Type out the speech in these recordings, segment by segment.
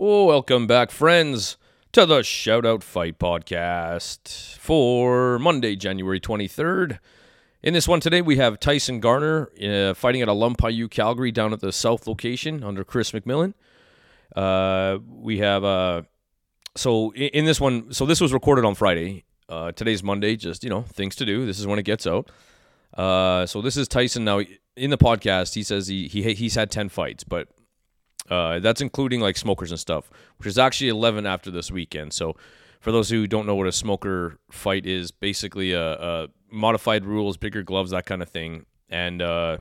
Welcome back, friends, to the Shoutout Fight Podcast for Monday, January 23rd. In this one today, we have Tyson Garner uh, fighting at Lom Pa Yu, Calgary, down at the South location under Chris McMillan. Uh, we have, uh, so in, in, this one, so this was recorded on Friday. Uh, today's Monday, just, you know, things to do. This is when it gets out. Uh, so this is Tyson now. In the podcast, he says he, he he's had 10 fights, but uh, that's including like smokers and stuff, which is actually 11 after this weekend. So, for those who don't know what a smoker fight is, basically a, a modified rules, bigger gloves, that kind of thing. And uh,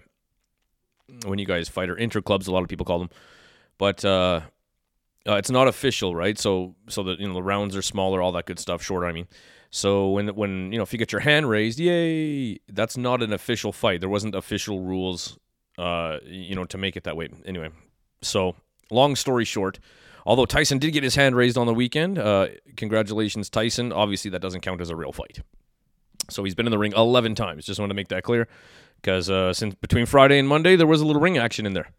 when you guys fight or inter clubs, a lot of people call them, but uh, uh, it's not official, right? So, so that you know the rounds are smaller, all that good stuff, shorter. I mean, so when when you know if you get your hand raised, yay, that's not an official fight. There wasn't official rules, uh, you know, to make it that way. Anyway, so, long story short, although Tyson did get his hand raised on the weekend, uh, congratulations, Tyson. Obviously, that doesn't count as a real fight. So he's been in the ring 11 times. Just want to make that clear, because uh, since between Friday and Monday, there was a little ring action in there.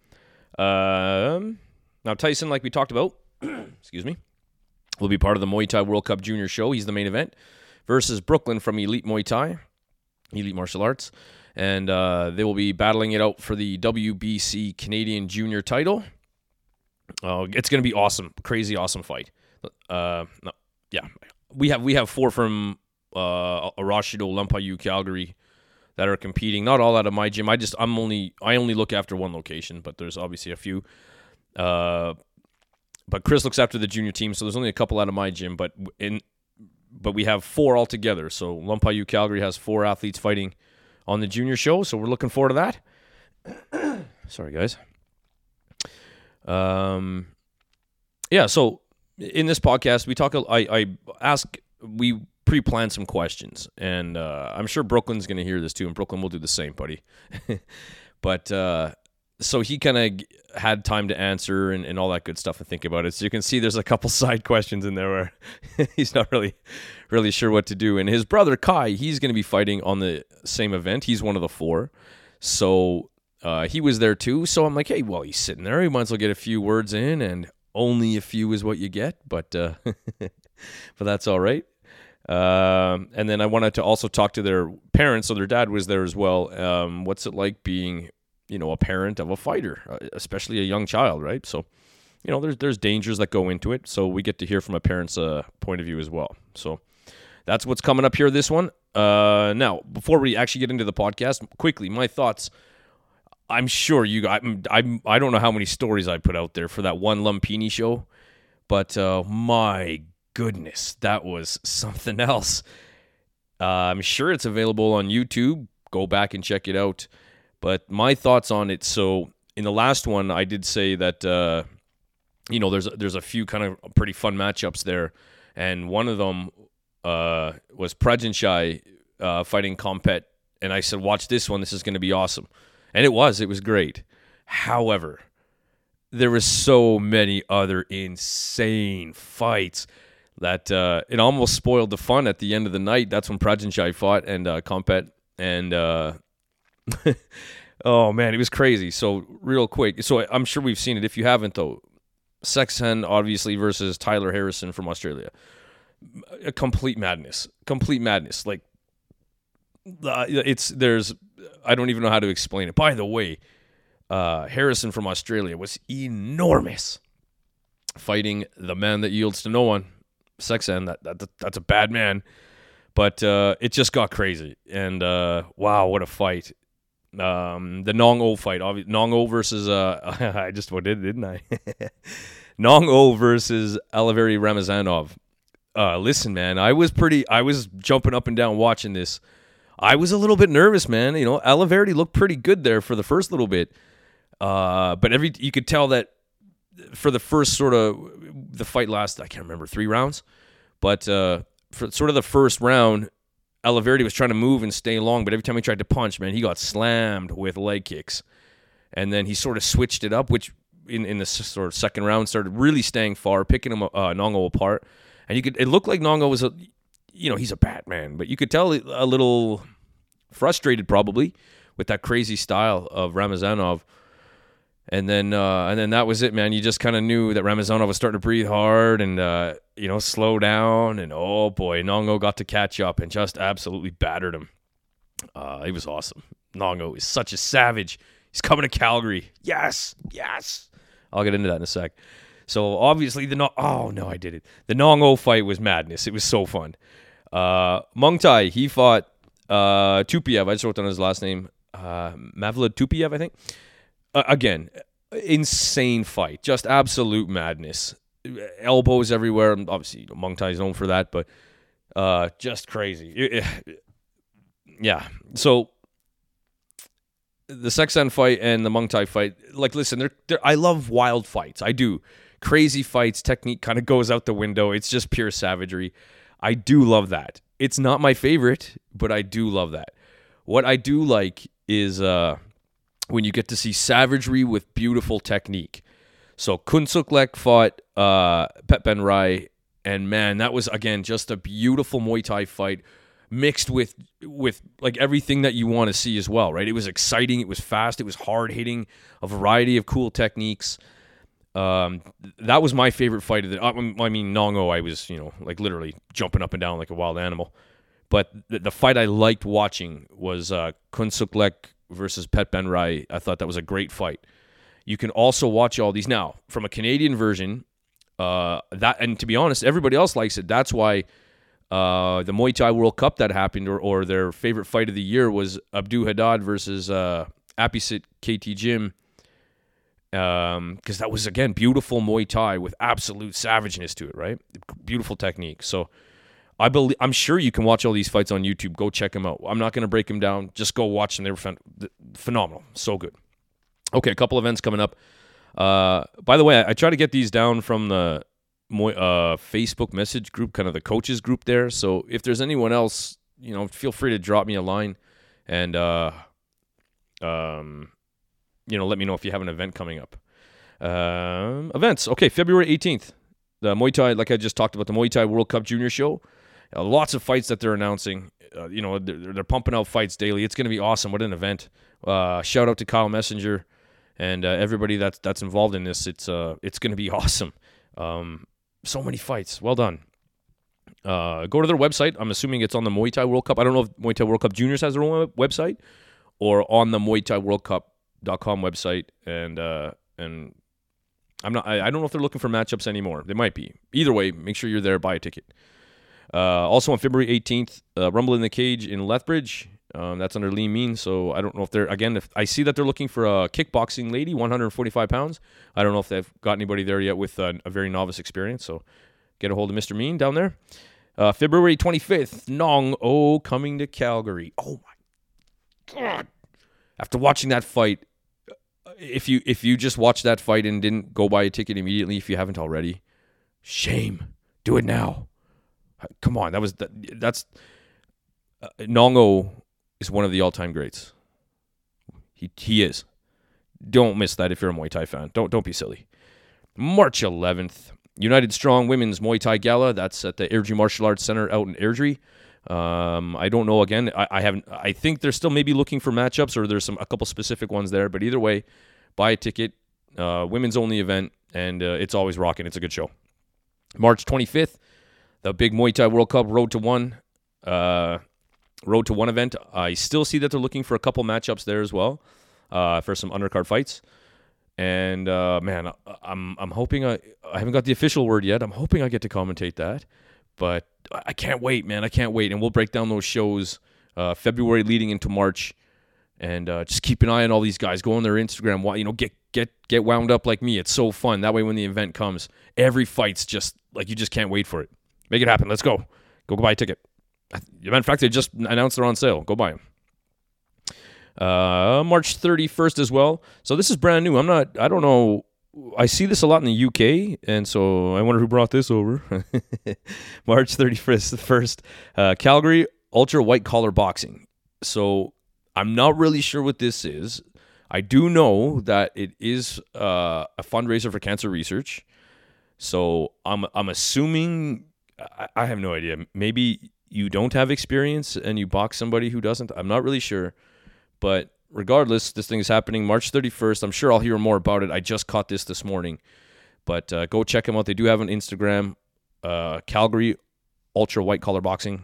Um, now Tyson, like we talked about, excuse me, will be part of the Muay Thai World Cup Junior Show. He's the main event versus Brooklyn from Elite Muay Thai, Elite Martial Arts and uh, they will be battling it out for the WBC Canadian Junior title. Uh, it's going to be awesome, crazy awesome fight. Uh, no, yeah, we have we have four from uh, Arashido, Lom Pa Yu, Calgary that are competing. Not all out of my gym. I just I'm only I only look after one location, but there's obviously a few. Uh, but Chris looks after the junior team, so there's only a couple out of my gym. But in but we have four altogether. So Lom Pa Yu, Calgary has four athletes fighting on the junior show. So we're looking forward to that. Sorry, guys. Um, yeah. So in this podcast, we talk. I, I ask. We pre-plan some questions, and uh, I'm sure Brooklyn's going to hear this too, and Brooklyn will do the same, buddy. but uh, so he kind of had time to answer and, and all that good stuff and think about it. So you can see there's a couple side questions in there where he's not really really sure what to do. And his brother Kai, he's going to be fighting on the same event. He's one of the four. So uh, he was there too. So I'm like, hey, well, he's sitting there. He might as well get a few words in, and only a few is what you get. But uh, but that's all right. Um, and then I wanted to also talk to their parents. So their dad was there as well. Um, what's it like being you know a parent of a fighter, uh, especially a young child, right? So, you know, there's there's dangers that go into it. So we get to hear from a parent's uh, point of view as well. So that's what's coming up here. This one. Uh, now, before we actually get into the podcast, quickly, my thoughts. I'm sure you. I'm. I'm. I don't know how many stories I put out there for that one Lumpini show, but uh, my goodness, that was something else. Uh, I'm sure it's available on YouTube. Go back and check it out. But my thoughts on it. So in the last one, I did say that uh, you know there's there's a few kind of pretty fun matchups there, and one of them uh, was Prajanchai uh, fighting Compet, and I said, watch this one. This is going to be awesome, and it was. It was great. However, there was so many other insane fights that uh, it almost spoiled the fun at the end of the night. That's when Prajanchai fought and uh, Compet, and uh, oh man, it was crazy. So real quick, so I'm sure we've seen it. If you haven't though, Seksan obviously versus Tyler Harrison from Australia, a complete madness, complete madness. Like it's there's I don't even know how to explain it. By the way, uh, Harrison from Australia was enormous, fighting the man that yields to no one, Seksan. That, that that's a bad man. But uh, it just got crazy, and uh, wow, what a fight! Um, the Nong O fight, obviously, Nong O versus uh, I just what did didn't I? Nong O versus Alaverdi Ramazanov. Uh, listen, man, I was pretty, I was jumping up and down watching this. I was a little bit nervous, man. You know, Alaverdi looked pretty good there for the first little bit, uh, but every you could tell that for the first sort of the fight lasted, I can't remember three rounds, but uh, for sort of the first round, Alaverdi was trying to move and stay long, but every time he tried to punch, man, he got slammed with leg kicks. And then he sort of switched it up, which in, in the sort of second round started really staying far, picking him uh, Nong O apart. And you could it looked like Nong O was a, you know, he's a Batman, but you could tell a little frustrated probably with that crazy style of Ramazanov. And then uh, and then that was it, man. You just kind of knew that Ramazanov was starting to breathe hard and uh, you know slow down, and oh boy, Nong O got to catch up and just absolutely battered him. Uh, it was awesome. Nong O is such a savage. He's coming to Calgary. Yes, yes. I'll get into that in a sec. So obviously the no- oh no, I did it. The Nong O fight was madness. It was so fun. Uh, Muangthai, he fought uh, Tupiev. I just wrote down his last name. Uh, Mavlud Tupiev, I think. Uh, again, insane fight. Just absolute madness. Elbows everywhere. Obviously, Muangthai is known for that, but uh, just crazy. Yeah. So the Seksan fight and the Muangthai fight, like, listen, they're, they're, I love wild fights. I do. Crazy fights, technique kind of goes out the window. It's just pure savagery. I do love that. It's not my favorite, but I do love that. What I do like is uh, when you get to see savagery with beautiful technique. So Kun Suk fought uh, Petben Rai, and man, that was again just a beautiful Muay Thai fight mixed with with like everything that you want to see as well, right? It was exciting, it was fast, it was hard hitting, a variety of cool techniques. Um, that was my favorite fight of the. I mean, Nong O, I was you know like literally jumping up and down like a wild animal. But the, the fight I liked watching was uh, Kun Suk Pet Ben Rai. I thought that was a great fight. You can also watch all these now from a Canadian version. Uh, that and to be honest, everybody else likes it. That's why uh, the Muay Thai World Cup that happened, or, or their favorite fight of the year was Abdu Haddad versus uh, Apisit KT Gym, Um Because um, that was again beautiful Muay Thai with absolute savageness to it, right? Beautiful technique. So I believe I'm sure you can watch all these fights on YouTube. Go check them out. I'm not going to break them down. Just go watch them. They were phenomenal. So good. Okay, a couple events coming up. Uh, by the way, I, I try to get these down from the uh, Facebook message group, kind of the coaches group there. So if there's anyone else, you know, feel free to drop me a line and, uh, um, you know, let me know if you have an event coming up. Um, events. Okay, February 18th, the Muay Thai, like I just talked about, the Muay Thai World Cup Junior Show. Uh, lots of fights that they're announcing. Uh, you know, they're, they're, pumping out fights daily. It's going to be awesome. What an event! Uh, shout out to Kyle Messenger and uh, everybody that's that's involved in this. It's uh, it's going to be awesome. Um, so many fights. Well done. Uh, go to their website. I'm assuming it's on the Muay Thai World Cup. I don't know if Muay Thai World Cup Juniors has their own website or on the Muay Thai World Cup.com website. And and I'm not. I, I, don't know if they're looking for matchups anymore. They might be. Either way, make sure you're there. Buy a ticket. Uh, also on February 18th, uh, Rumble in the Cage in Lethbridge. Um, that's under Lee mean, so I don't know if they're again. If I see that they're looking for a kickboxing lady, 145 pounds. I don't know if they've got anybody there yet with a, a very novice experience. So get a hold of Mr. Mean down there. Uh, February 25th, Nong O coming to Calgary. Oh my god! After watching that fight, if you if you just watched that fight and didn't go buy a ticket immediately, if you haven't already, shame. Do it now. Come on, that was that, that's uh, Nong O is one of the all-time greats. He he is. Don't miss that if you're a Muay Thai fan. Don't don't be silly. March 11th, United Strong Women's Muay Thai Gala. That's at the Airdrie Martial Arts Center out in Airdrie. Um, I don't know. Again, I, I, haven't. I think they're still maybe looking for matchups, or there's some a couple specific ones there. But either way, buy a ticket. Uh, women's only event, and uh, it's always rocking. It's a good show. March 25th, the big Muay Thai World Cup Road to One. Uh, Road to One event. I still see that they're looking for a couple matchups there as well uh, for some undercard fights. And uh, man, I'm I'm hoping I I haven't got the official word yet. I'm hoping I get to commentate that, but I can't wait, man. I can't wait, and we'll break down those shows uh, February leading into March, and uh, just keep an eye on all these guys. Go on their Instagram. You know, get get get wound up like me. It's so fun. That way, when the event comes, every fight's just like you just can't wait for it. Make it happen. Let's go. Go buy a ticket. In fact, they just announced they're on sale. Go buy them. Uh, March 31st as well. So this is brand new. I'm not. I don't know. I see this a lot in the UK, and so I wonder who brought this over. March 31st, the first uh, Calgary Ultra White Collar Boxing. So I'm not really sure what this is. I do know that it is uh, a fundraiser for cancer research. So I'm I'm assuming I, I have no idea. Maybe you don't have experience and you box somebody who doesn't. I'm not really sure, but regardless, this thing is happening March 31st. I'm sure I'll hear more about it. I just caught this this morning, but uh, go check them out. They do have an Instagram, uh, Calgary Ultra White Collar Boxing.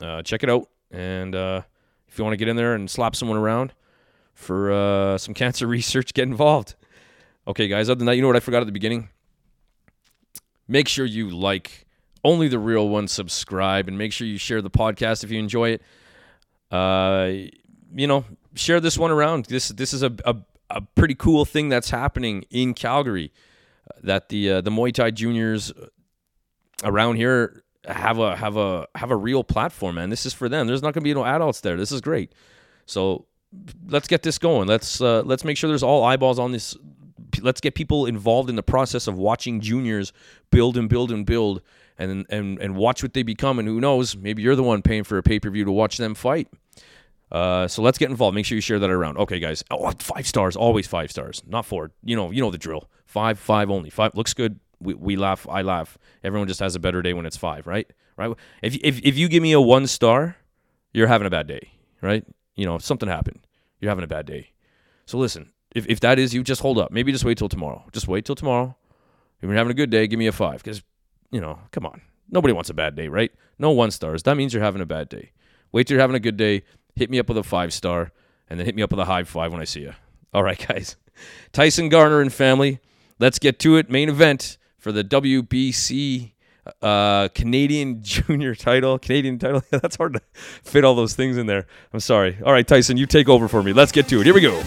Uh, check it out, and uh, if you want to get in there and slap someone around for uh, some cancer research, get involved. Okay, guys. Other than that, you know what I forgot at the beginning? Make sure you like only the real one. Subscribe and make sure you share the podcast if you enjoy it. Uh, you know, share this one around. This this is a a, a pretty cool thing that's happening in Calgary. That the uh, the Muay Thai juniors around here have a have a have a real platform, man. This is for them. There's not going to be no adults there. This is great. So let's get this going. Let's uh, let's make sure there's all eyeballs on this. Let's get people involved in the process of watching juniors build and build and build, and and and watch what they become. And who knows, maybe you're the one paying for a pay per view to watch them fight. Uh, so let's get involved. Make sure you share that around. Okay, guys. Oh, five stars, always five stars, not four. You know, you know the drill. Five, five only. Five looks good. We, we laugh. I laugh. Everyone just has a better day when it's five, right? Right. If if if you give me a one star, you're having a bad day, right? You know, something happened. You're having a bad day. So listen, if if that is you, just hold up. Maybe just wait till tomorrow. Just wait till tomorrow. If you're having a good day, give me a five. Because, you know, come on. Nobody wants a bad day, right? No one stars. That means you're having a bad day. Wait till you're having a good day hit me up with a five star, and then hit me up with a high five when I see you. All right, guys. Tyson Garner and family. Let's get to it. Main event for the WBC uh, Canadian Junior title. Canadian title. That's hard to fit all those things in there. I'm sorry. All right, Tyson, you take over for me. Let's get to it. Here we go.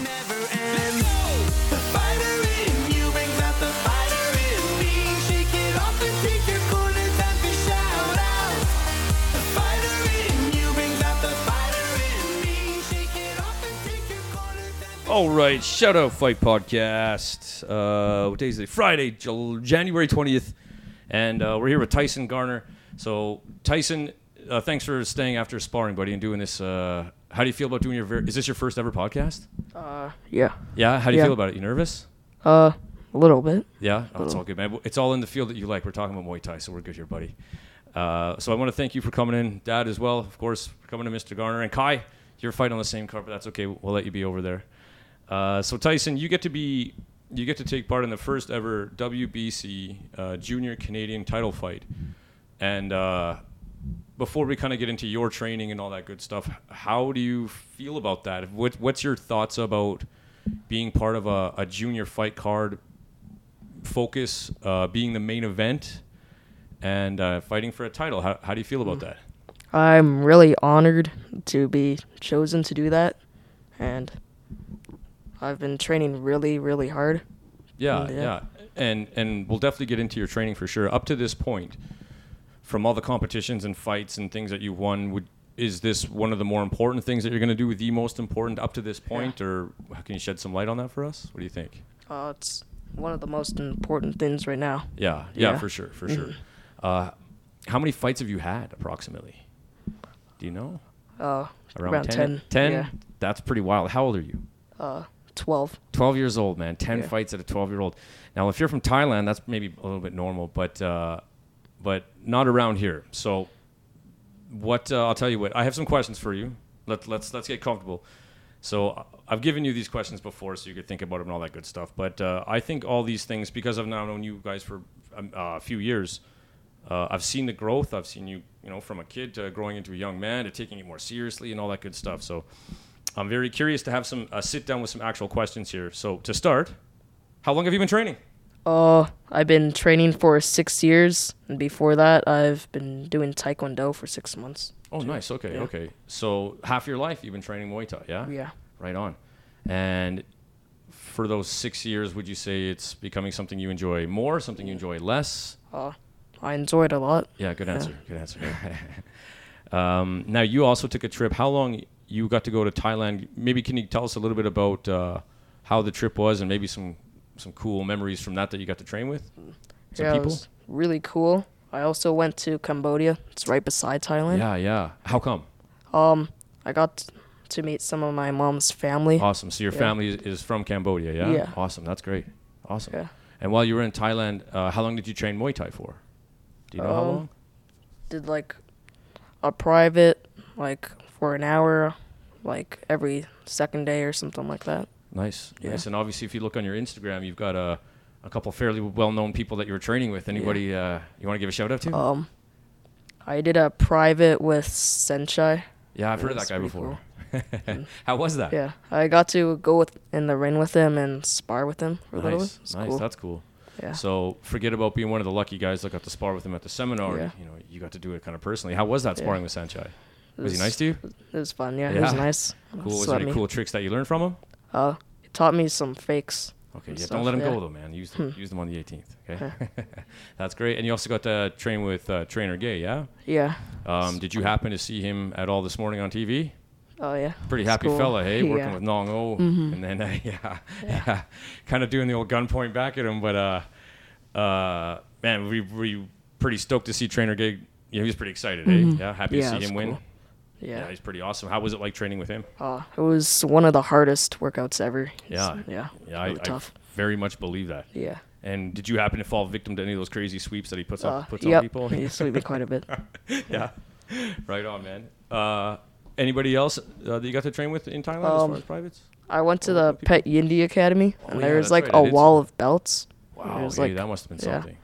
All right, shout out fight podcast. Uh, what day is it? Friday, January twentieth, and uh, we're here with Tyson Garner. So Tyson, uh, thanks for staying after sparring, buddy, and doing this. Uh, how do you feel about doing your? Ver- is this your first ever podcast? Uh, yeah. Yeah. How do you Yeah. feel about it? You nervous? Uh, a little bit. Yeah. Oh, it's all good, man. It's all in the field that you like. We're talking about Muay Thai, so we're good here, buddy. Uh, so I want to thank you for coming in, Dad, as well, of course, for coming to Mr. Garner and Kai. You're fighting on the same card, but that's okay. We'll let you be over there. Uh, so Tyson, you get to be, you get to take part in the first ever WBC uh, Junior Canadian title fight. And uh, before we kind of get into your training and all that good stuff, how do you feel about that? What, what's your thoughts about being part of a, a junior fight card focus, uh, being the main event, and uh, fighting for a title? How, how do you feel about that? I'm really honored to be chosen to do that, and I've been training really, really hard. Yeah, Yeah. yeah, and and we'll definitely get into your training for sure. Up to this point, from all the competitions and fights and things that you've won, would is this one of the more important things that you're going to do? The most important up to this point, or can you shed some light on that for us? What do you think? Uh, it's one of the most important things right now. Yeah, yeah, Yeah. for sure, for sure. Uh, how many fights have you had approximately? Do you know? Uh, Around, Around 10? 10, 10? yeah. That's pretty wild. How old are you? uh, 12. 12 years old, man. 10 Yeah. fights at a 12 year old. Now, if you're from Thailand, that's maybe a little bit normal, but uh, but not around here. So, what uh, I'll tell you what I have some questions for you. Let, let's let's get comfortable. So uh, I've given you these questions before, so you could think about them and all that good stuff. But uh, I think all these things, because I've now known you guys for um, uh, a few years, uh, I've seen the growth. I've seen you, you know, from a kid to growing into a young man to taking it more seriously and all that good stuff. So I'm very curious to have some uh, sit down with some actual questions here. So to start, how long have you been training? Uh, I've been training for six years, and before that, I've been doing Taekwondo for six months. Oh, nice. Okay, Yeah. okay. So half your life you've been training Muay Thai, yeah? Yeah. Right on. And for those six years, would you say it's becoming something you enjoy more, something you enjoy less? Uh, I enjoyed a lot. Yeah, good answer. Good answer. um, now you also took a trip. How long you got to go to Thailand? Maybe can you tell us a little bit about uh, how the trip was and maybe some some cool memories from that that you got to train with some yeah, people? it was really cool. I also went to Cambodia. It's right beside Thailand. Yeah, yeah. How come? Um, I got to meet some of my mom's family. Awesome. So your Yeah. family is, is from Cambodia, yeah? Yeah. Awesome. That's great. Awesome. Yeah. And while you were in Thailand, uh, how long did you train Muay Thai for? Do you know how Um, long? Did like a private, like for an hour, like every second day or something like that. Nice, Yeah. nice. And obviously, if you look on your Instagram, you've got a a couple fairly well-known people that you were training with. Anybody uh, you want to give a shout out to? Um, I did a private with Saenchai. yeah, I've heard of that guy before. How was that? Yeah, I got to go with in the ring with him and spar with him for a little bit. Nice, nice. cool. That's cool. yeah. So forget about being one of the lucky guys that got to spar with him at the seminar. Yeah. You know, you got to do it kind of personally. How was that Yeah. sparring with Saenchai? It Was he nice to you? It was fun. Yeah, it was nice. Cool. Was there any me. cool tricks that you learned from him? Uh, he taught me some fakes. Okay, yeah, stuff, don't let him yeah. go though, man. Use them, Hmm. use them on the 18th. Okay, that's great. And you also got to train with uh, Trainer Gae, yeah. Yeah. Um, did you happen to see him at all this morning on TV? Oh yeah. Pretty It's happy cool. fella, hey, working with Nong O, Mhm. and then uh, yeah, yeah, kind of doing the old gunpoint back at him. But uh, uh, man, we we pretty stoked to see Trainer Gae. Yeah, he was pretty excited, eh? Yeah, happy Yeah, to see was him win. Cool. Yeah. he's pretty awesome. How was it like training with him? Uh, it was one of the hardest workouts ever. Yeah. It's- Yeah. Yeah, I, really I tough. very much believe that. Yeah. And did you happen to fall victim to any of those crazy sweeps that he puts on Uh, puts yep. on people? He swept me quite a bit. yeah, right on, man. Uh, anybody else uh, that you got to train with in Thailand as Um, far as privates? I went to the people- Petchyindee Academy, Oh, and yeah, there was like right, I a wall of belts. Wow, hey, like- that must have been yeah. something.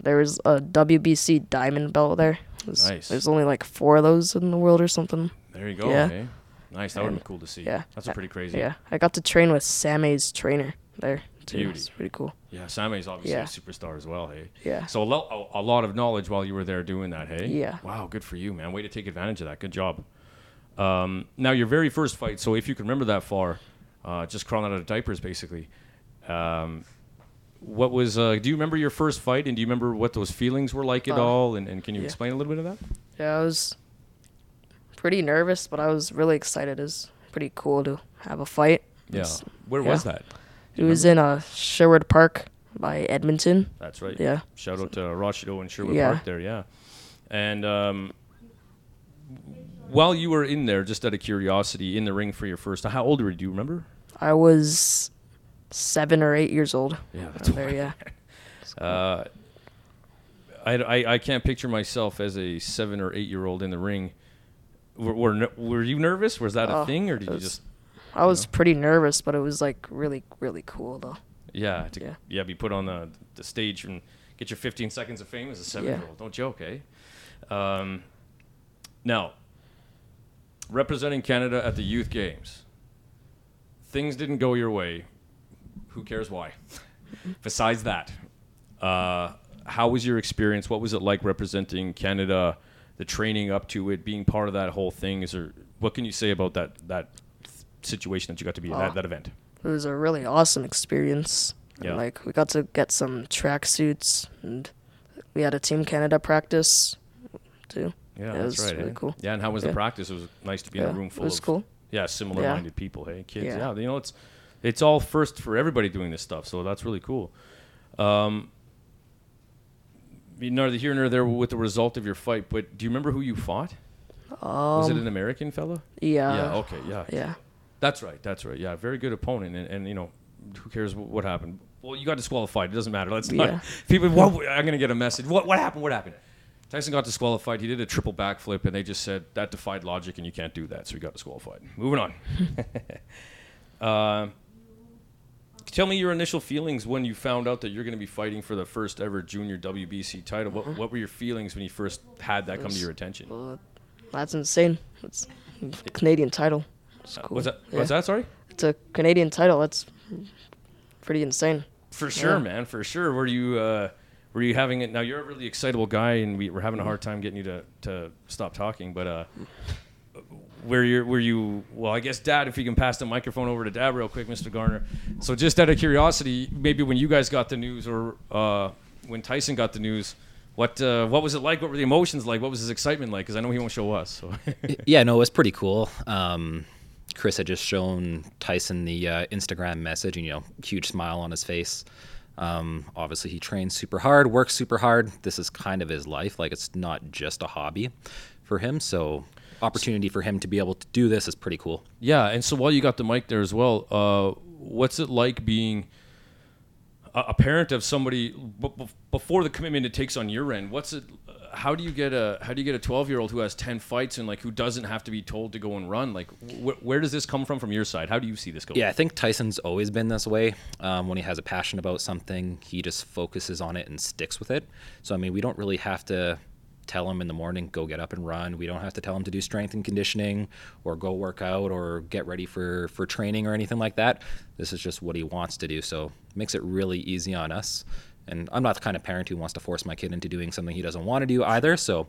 There was a WBC diamond belt there. Was- Nice. There's only like four of those in the world or something. There you go. Yeah. Hey. Nice. That would have been cool to see. yeah. That's a pretty crazy. Yeah. I got to train with Sam-A's trainer there too. Beauty. It's pretty cool. Yeah. Sam-A's obviously Yeah. a superstar as well. Hey. Yeah. So a, lo- a, a lot of knowledge while you were there doing that. Hey. Yeah. Wow. Good for you, man. Way to take advantage of that. Good job. Um, now your very first fight. So if you can remember that far, uh, just crawling out of diapers, basically. Um, what was? Uh, do you remember your first fight, and do you remember what those feelings were like at Uh, all? And, and can you yeah. explain a little bit of that? Yeah, I was pretty nervous, but I was really excited. It was pretty cool to have a fight. Yeah. Where yeah. was that? It was in uh, Sherwood Park by Edmonton. That's right. Yeah. Shout out to Rochdale and Sherwood Yeah. Park there, yeah. And um, while you were in there, just out of curiosity, in the ring for your first, how old were you? Do you remember? I was seven or eight years old. Yeah, around there, yeah. Uh, I, I, I can't picture myself as a seven or eight year old in the ring. Were, were, were you nervous? Was that a Oh, thing, or did it you just I was pretty nervous, but it was like really, really cool though. yeah to, yeah. Yeah. be put on the, the stage and get your 15 seconds of fame as a seven year old? Don't joke, eh? Um, now, representing Canada at the Youth Games, things didn't go your way. Who cares why? Besides that, uh, how was your experience? What was it like representing Canada? The training up to it, being part of that whole thing. Is there? What can you say about that that situation that you got to be at that, Oh. that event? It was a really awesome experience. Yeah. Like we got to get some track suits, and we had a Team Canada practice too. Yeah, Yeah, it that's was right. really eh? cool. Yeah, and how was the practice? It was nice to be in a room full it was of cool. yeah similar-minded people. Hey, kids. Yeah. Yeah. you know it's it's all first for everybody doing this stuff, so that's really cool. Um, neither here nor there with the result of your fight, but do you remember who you fought? Was it Um, an American fella? yeah. yeah. Okay. Yeah. Yeah. That's right. That's right. Yeah. Very good opponent, and, and you know, who cares what, what happened? Well, you got disqualified. It doesn't matter. Let's not. Yeah. People, what, I'm gonna get a message. What what happened? What happened? Tyson got disqualified. He did a triple backflip, and they just said that defied logic, and you can't do that. So he got disqualified. Moving on. uh, tell me your initial feelings when you found out that you're going to be fighting for the first ever junior WBC title. What, uh-huh. what were your feelings when you first had that come to your attention? Well, that's insane. It's a Canadian title. It's uh, cool. What's that? Yeah. What's that? Sorry. It's a Canadian title. That's pretty insane. For sure, Yeah. man. For sure. Were you uh, were you having it? Now you're a really excitable guy, and we, we're having a hard time getting you to, to stop talking. But uh, were you were you? Well, I guess Dad, if you can pass the microphone over to Dad real quick, Mr. Garner. So just out of curiosity, maybe when you guys got the news, or uh, when Tyson got the news. What uh, what was it like? What were the emotions like? What was his excitement like? Because I know he won't show us. So yeah, no, it was pretty cool. Um, Chris had just shown Tyson the uh, Instagram message, and you know, huge smile on his face. Um, obviously, he trains super hard, works super hard. This is kind of his life. Like it's not just a hobby for him. So, opportunity for him to be able to do this is pretty cool. Yeah, and so while you got the mic there as well, uh, what's it like being a, a parent of somebody b- b- before the commitment it takes on your end? What's it? how do you get a how do you get a 12 year old who has 10 fights and like who doesn't have to be told to go and run? Like, wh- where does this come from from your side? How do you see this going? Yeah, I think Tyson's always been this way. Um, when he has a passion about something, he just focuses on it and sticks with it. So, I mean, we don't really have to tell him in the morning, go get up and run. We don't have to tell him to do strength and conditioning or go work out or get ready for, for training or anything like that. This is just what he wants to do. So, it makes it really easy on us. And I'm not the kind of parent who wants to force my kid into doing something he doesn't want to do either. So,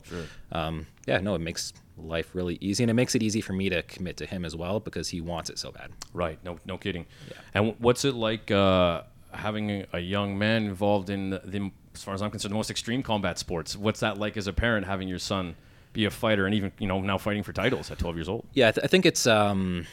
um, yeah, no, it makes life really easy, and it makes it easy for me to commit to him as well because he wants it so bad. Right. No, no kidding. Yeah. And what's it like uh, having a, a young man involved in the, the, as far as I'm concerned, the most extreme combat sports? What's that like as a parent having your son be a fighter and even you know now fighting for titles at 12 years old? Yeah, I, th- I think it's um,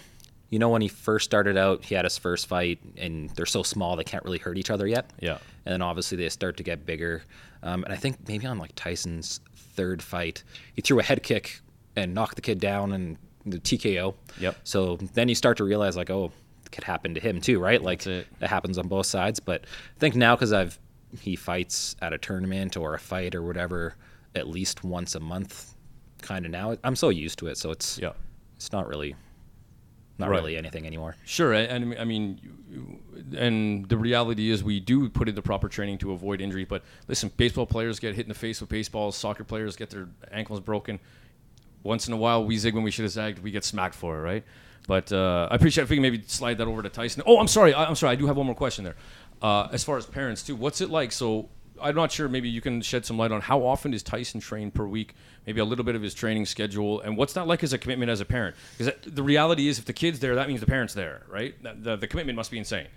you know when he first started out, he had his first fight, and they're so small they can't really hurt each other yet. Yeah. And then obviously they start to get bigger, um, and I think maybe on like Tyson's third fight, he threw a head kick and knocked the kid down and the TKO. Yep. So then you start to realize like, oh, it could happen to him too, right? Like it. happens on both sides. But I think now because I've he fights at a tournament or a fight or whatever at least once a month, kind of now. I'm so used to it, so it's Yeah. it's not really not Right. really anything anymore. Sure, and, I mean, and the reality is we do put in the proper training to avoid injury. But listen, baseball players get hit in the face with baseballs. Soccer players get their ankles broken. Once in a while, we zig when we should have zagged. We get smacked for it, right? But uh, I appreciate. If we can maybe slide that over to Tyson. Oh, I'm sorry. I, I'm sorry. I do have one more question there. Uh, as far as parents too, what's it like? So I'm not sure. Maybe you can shed some light on how often is Tyson trained per week? Maybe a little bit of his training schedule, and what's that like as a commitment as a parent? Because the reality is, if the kid's there, that means the parent's there, right? The, the commitment must be insane.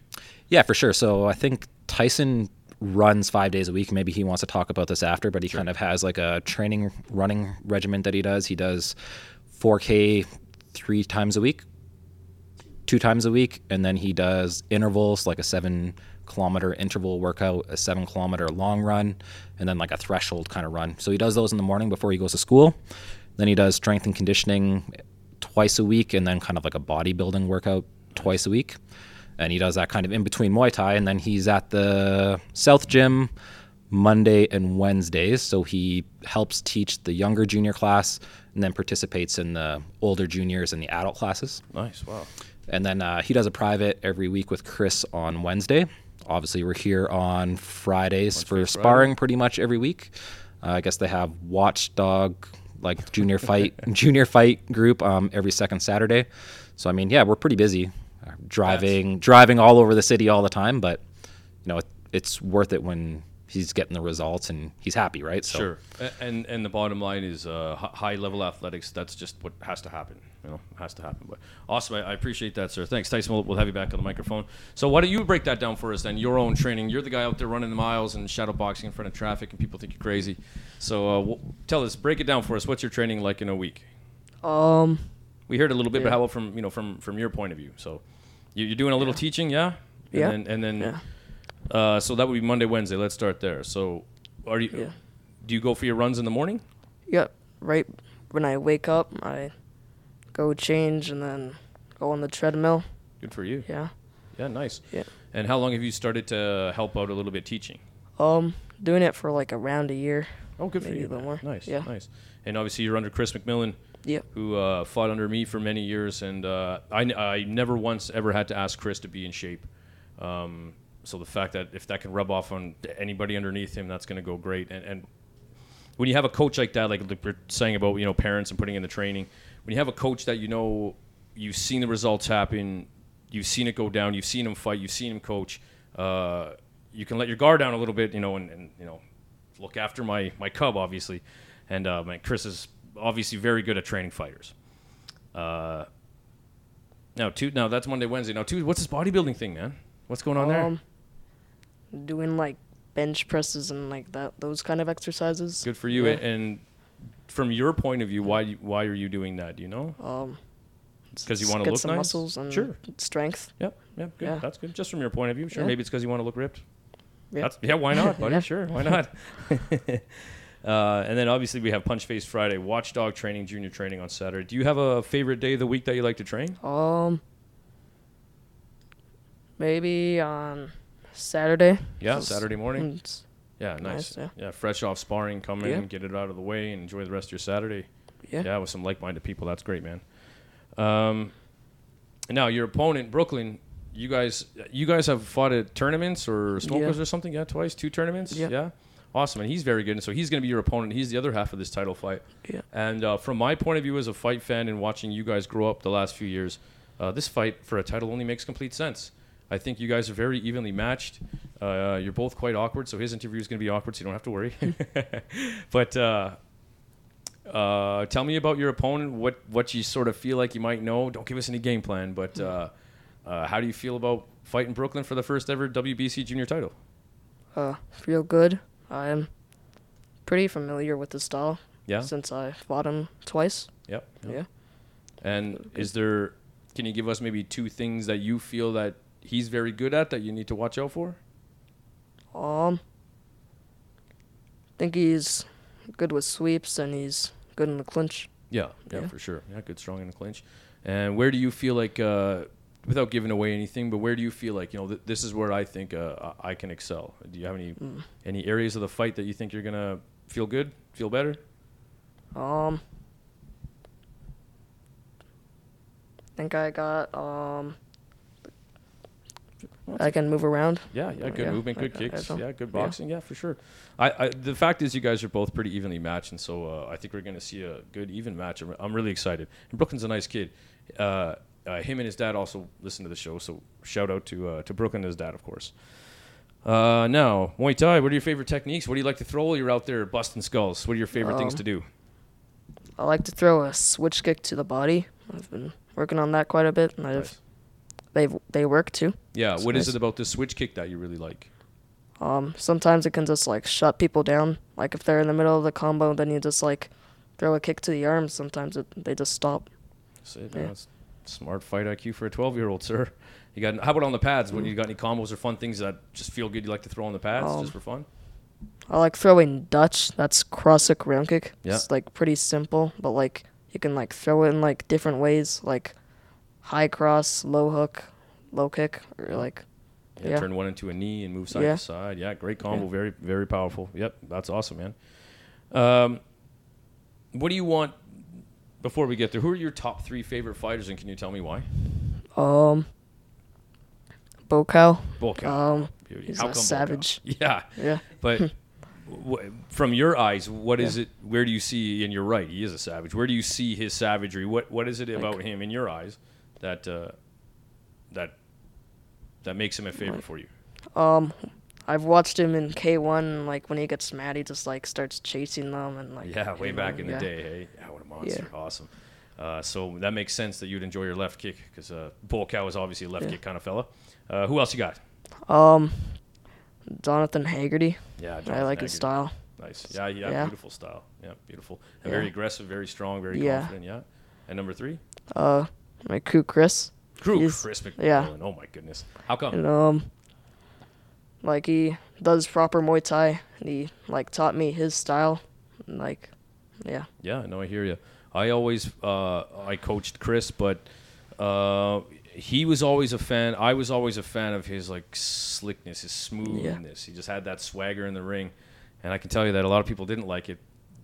Yeah, for sure. So I think Tyson runs five days a week. Maybe he wants to talk about this after, but he kind of has like a training running regimen that he does. He does 4K three times a week, two times a week, and then he does intervals like a seven kilometer interval workout, a seven kilometer long run, and then like a threshold kind of run. So he does those in the morning before he goes to school. Then he does strength and conditioning twice a week, and then kind of like a bodybuilding workout twice a week. And he does that kind of in between Muay Thai, and then he's at the South Gym Monday and Wednesdays. So he helps teach the younger junior class, and then participates in the older juniors and the adult classes. Nice. Wow. And then uh, he does a private every week with Chris on Wednesday. Obviously, we're here on Fridays for Friday. sparring pretty much every week. Uh, I guess they have Watchdog, like junior fight, junior fight group um, every second Saturday. So I mean, yeah, we're pretty busy, uh, driving, driving all over the city all the time. But you know, it, it's worth it when he's getting the results and he's happy, right? So Sure. And and the bottom line is uh, high level athletics. That's just what has to happen. You know, has to happen. But awesome. I, I appreciate that, sir. Thanks, Tyson. We'll, we'll have you back on the microphone. So why don't you break that down for us then? Your own training. You're the guy out there running the miles and shadow boxing in front of traffic, and people think you're crazy. So uh, w- tell us, break it down for us. What's your training like in a week? Um, We heard a little bit, but how about from you know from from your point of view? So you, you're doing a little teaching, yeah? Yeah. And then, and then yeah. Uh, so that would be Monday, Wednesday. Let's start there. So are you? Yeah. Do you go for your runs in the morning? Yep. Right when I wake up, I go change and then go on the treadmill. Good for you. Yeah. Yeah, nice. Yeah. And how long have you started to help out a little bit teaching? Um, doing it for like around a year. Oh, good for you. a little more. Nice. Yeah. Nice. And obviously, you're under Chris McMillan, Yep. who uh, fought under me for many years, and uh, I, n- I never once ever had to ask Chris to be in shape. Um, so the fact that if that can rub off on anybody underneath him, that's going to go great. And, and when you have a coach like that, like we're saying about you know parents and putting in the training, when you have a coach that you know you've seen the results happen, you've seen it go down, you've seen him fight, you've seen him coach, uh, you can let your guard down a little bit, you know, and, and you know look after my my cub obviously, and uh, man, Chris is obviously very good at training fighters. Uh, now two now that's Monday Wednesday now two what's this bodybuilding thing man? What's going on there? Doing like bench presses and like that, those kind of exercises. Good for you. Yeah. And from your point of view, why why are you doing that? Do you know? Um, because you wanna get look some nice? muscles and Sure. strength. Yep, yep, good. Yeah. That's good. Just from your point of view, sure. Yeah. Maybe it's because you want to look ripped. Yeah. That's, yeah, why not, buddy? Yeah. Sure, why not? uh, and then obviously we have Punch Face Friday, Watchdog training, junior training on Saturday. Do you have a favorite day of the week that you like to train? Um, maybe on Saturday. Yeah, Cause- Saturday morning. mm, Yeah, nice. Nice, yeah. fresh off sparring, come in, Yeah. get it out of the way, and enjoy the rest of your Saturday. Yeah. Yeah, with some like-minded people. That's great, man. Um, now your opponent, Brooklyn. You guys, you guys have fought at tournaments or smokers Yeah. or something. Yeah, twice, two tournaments. Yeah. yeah, awesome. And he's very good. And so he's going to be your opponent. He's the other half of this title fight. Yeah. And uh, from my point of view as a fight fan and watching you guys grow up the last few years, uh, this fight for a title only makes complete sense. I think you guys are very evenly matched. Uh, you're both quite awkward, so his interview is going to be awkward, so you don't have to worry. but uh, uh, tell me about your opponent. What what you sort of feel like you might know. Don't give us any game plan, but uh, uh, how do you feel about fighting Brooklyn for the first ever WBC junior title? Uh, feel good. I am pretty familiar with the style Yeah. since I fought him twice. Yep. Yeah. And is there? Can you give us maybe two things that you feel that he's very good at that you need to watch out for? Um, think he's good with sweeps and he's good in the clinch. Yeah, yeah, Yeah. for sure. Yeah, good, strong in the clinch. And where do you feel like, uh, without giving away anything, but where do you feel like you know th- this is where I think uh, I I can excel? Do you have any Mm. any areas of the fight that you think you're gonna feel good, feel better? Um, think I got um. I can move around. Yeah, yeah, good Yeah, movement, good okay, kicks, yeah, good boxing, yeah, for sure. I, I the fact is, you guys are both pretty evenly matched, and so uh, I think we're going to see a good even match. I'm, I'm really excited. And Brooklyn's a nice kid. Uh, uh, him and his dad also listen to the show, so shout out to uh, to Brooklyn and his dad, of course. Uh, now, Muay Thai. What are your favorite techniques? What do you like to throw while you're out there busting skulls? What are your favorite things Um, to do? I like to throw a switch kick to the body. I've been working on that quite a bit, and I've Nice. they they work too. Yeah, it's what is nice. it about the switch kick that you really like? Um, sometimes it can just like shut people down. Like if they're in the middle of the combo, then you just like throw a kick to the arms. Sometimes it, they just stop. It, Yeah. Smart fight IQ for a 12 year old, sir. You got how about on the pads? When you got any combos or fun things that just feel good, you like to throw on the pads Um, just for fun? I like throwing Dutch. That's cross hook round kick. Yeah. It's like pretty simple, but like you can like throw it in like different ways, like high cross, low hook, low kick, or like Yeah, yeah. turn one into a knee and move side Yeah. to side. Yeah, great combo. Yeah. Very, very powerful. Yep, that's awesome, man. Um, what do you want before we get there? Who are your top three favorite fighters, and can you tell me why? um, Buakaw. Buakaw. Um, Beauty. he's How a savage. Yeah, Yeah. but w- from your eyes, what is it? Where do you see? And you're right, he is a savage. Where do you see his savagery? What What is it about him in your eyes that uh, that that makes him a favorite Like- for you? Um, I've watched him in K1. Like when he gets mad, he just like starts chasing them and like. Yeah, way back know, in the yeah. day. Hey, yeah, what a monster! Yeah. Awesome. Uh, so that makes sense that you'd enjoy your left kick because uh, Buakaw is obviously a left Yeah. kick kind of fella. Uh, who else you got? Um, Jonathan Haggerty. Yeah, Jonathan I like Haggerty. his style. Nice. Yeah, yeah, Yeah. beautiful style. Yeah, beautiful. Very aggressive, very strong, very confident. Yeah. And number three, Uh, my crew Chris. Crew He's- Chris McMillan. yeah. Oh my goodness. How come? And um, like he does proper Muay Thai, and he like taught me his style. And, like, yeah. Yeah, no, I hear you. I always uh, I coached Chris, but uh, he was always a fan. I was always a fan of his like slickness, his smoothness. He just had that swagger in the ring, and I can tell you that a lot of people didn't like it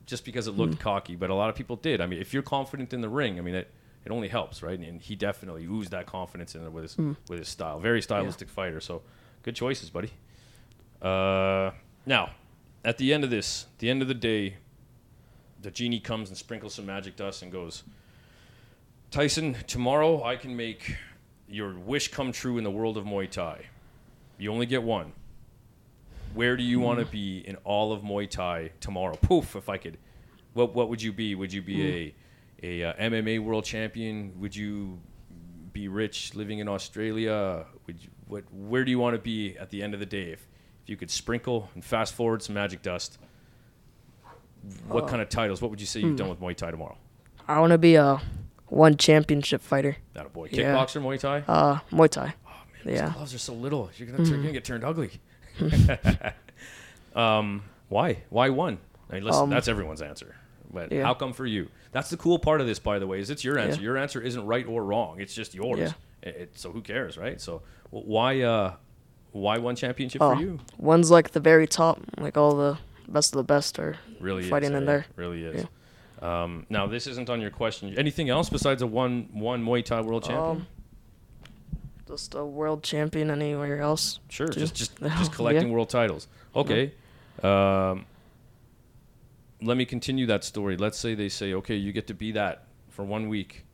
just because it looked cocky, but a lot of people did. I mean, if you're confident in the ring, I mean it. It only helps, right? And he definitely oozed that confidence in it with his hmm. with his style. Very stylistic fighter. So, good choices, buddy. Uh, now, at the end of this, the end of the day, the genie comes and sprinkles some magic dust and goes, Tyson, tomorrow I can make your wish come true in the world of Muay Thai. You only get one. Where do you hmm. want to be in all of Muay Thai tomorrow? Poof, if I could. What what would you be? Would you be hmm. a a uh, MMA world champion? Would you be rich living in Australia? Would you, what where do you want to be at the end of the day if if you could sprinkle and fast forward some magic dust? What kind of titles? What would you say you've done with Muay Thai tomorrow? I want to be a one championship fighter. That a boy. Yeah. Kickboxer, Muay Thai. Uh, Muay Thai. Those yeah. gloves are so little. You're gonna, you're gonna get turned ugly. um, why? Why one? I mean, listen, Um, that's everyone's answer. But yeah. how come for you? That's the cool part of this, by the way, is it's your answer. Yeah. Your answer isn't right or wrong. It's just yours. Yeah. It, it- so who cares, right? So why? Uh, Why one championship Oh. for you? One's like the very top, like all the best of the best are Really fighting is, in eh? there. Really is. Um, now this isn't on your question. Anything else besides a one one Muay Thai world champion? Um, just a world champion anywhere else. sure, too. just just just collecting world titles. Okay. Um, let me continue that story. Let's say they say, okay, you get to be that for one week,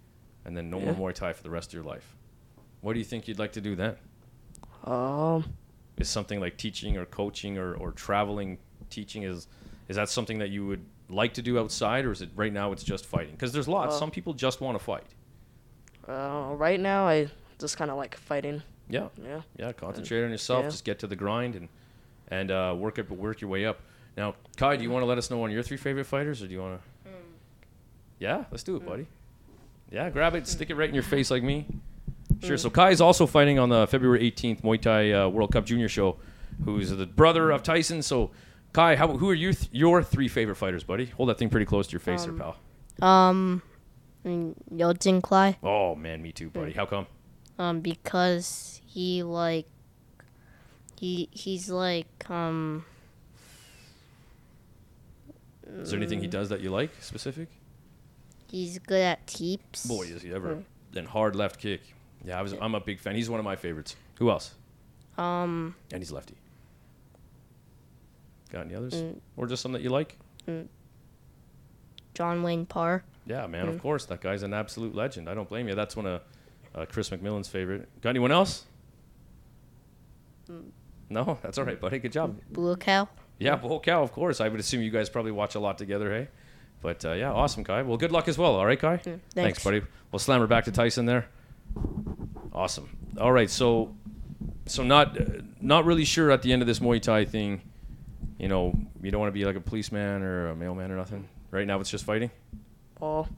and then no Yeah. more Muay Thai for the rest of your life. What do you think you'd like to do then? Um, Is something like teaching or coaching or, or traveling teaching is is that something that you would like to do outside or is it right now it's just fighting? Because there's lots. Well- Some people just want to fight. uh, right now I just kind of like fighting. Yeah. Yeah. Yeah, concentrate on yourself. yeah. Just get to the grind and and uh, work it, work your way up. Now, Kai, do you want to let us know one of your three favorite fighters, or do you want to? Yeah, let's do it, buddy. Yeah, grab it, stick it right in your face like me. Sure. So Kai is also fighting on the February 18th Muay Thai uh, World Cup Junior Show, who's the brother of Tyson. So, Kai, how, who are you th- your three favorite fighters, buddy? Hold that thing pretty close to your face, Um, there, pal. Um, Yodsanklai. Oh man, me too, buddy. How come? Um, because he like he he's like um Is there anything he does that you like specific? he's good at teeps. Boy, is he ever. Then hard left kick. Yeah, I was. I'm a big fan. He's one of my favorites. Who else? Um, And he's lefty. Got any others? Mm. Or just some that you like? John Wayne Parr. Yeah, man. Mm. Of course, that guy's an absolute legend. I don't blame you. That's one of uh, Chris McMillan's favorite. Got anyone else? Mm. No, that's all right, buddy. Good job. Buakaw. Yeah, Buakaw, of course. I would assume you guys probably watch a lot together, hey? But uh, yeah, awesome, Kai. Well, good luck as well. All right, Kai? thanks. Thanks, buddy. We'll slam her back to Tyson there. Awesome. All right, so so not uh, not really sure at the end of this Muay Thai thing. You know, you don't want to be like a policeman or a mailman or nothing. Right now, it's just fighting. Well,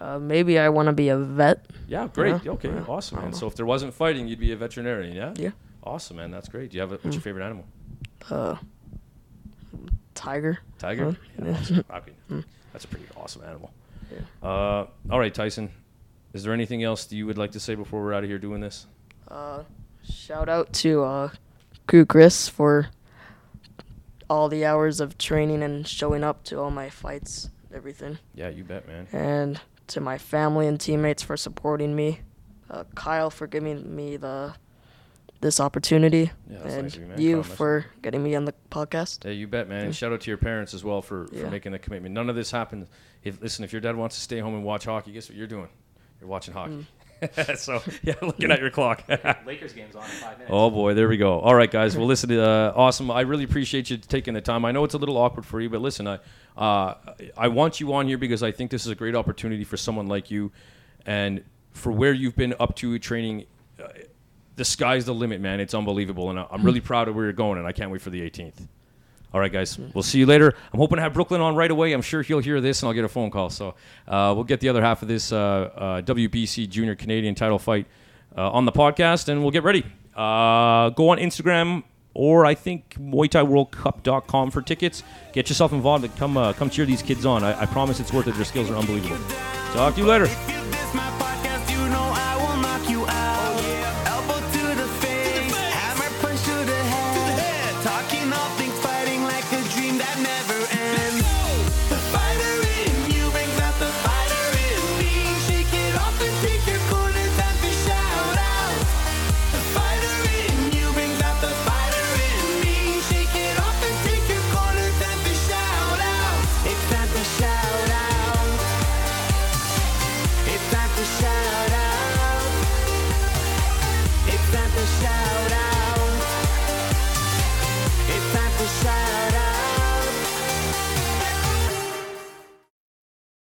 uh, maybe I want to be a vet. Yeah, great. Yeah, Okay, yeah. awesome, man. So if there wasn't fighting, you'd be a veterinarian, yeah? Yeah. Awesome, man. That's great. Do you have a, what's your favorite animal? Uh, tiger. Tiger. Huh? Yeah, awesome. I mean, that's a pretty awesome animal. Uh, all right, Tyson. Is there anything else that you would like to say before we're out of here doing this? Uh, shout out to uh, Kru Chris for all the hours of training and showing up to all my fights, everything. Yeah, you bet, man. And to my family and teammates for supporting me. Uh, Kyle for giving me the this opportunity, Yeah, and nice you, you for getting me on the podcast. Yeah, you bet, man. And shout out to your parents as well for, for Yeah. making the commitment. None of this happens. If listen, if your dad wants to stay home and watch hockey, guess what you're doing? You're watching hockey. Mm. so yeah, looking at your clock. Lakers game's on in five minutes. oh boy, there we go. All right, guys. Well, listen, uh, awesome. I really appreciate you taking the time. I know it's a little awkward for you, but listen, I uh, I want you on here because I think this is a great opportunity for someone like you, and for where you've been up to training. The sky's the limit, man. It's unbelievable, and I'm really proud of where you're going, and I can't wait for the 18th. All right, guys. We'll see you later. I'm hoping to have Brooklyn on right away. I'm sure he'll hear this, and I'll get a phone call. So uh, we'll get the other half of this uh, uh, WBC Junior Canadian title fight uh, on the podcast, and we'll get ready. Uh, go on Instagram or I think MuayThaiWorldCup.com for tickets. Get yourself involved and come uh, come cheer these kids on. I, I promise it's worth it. Their skills are unbelievable. Talk to you later.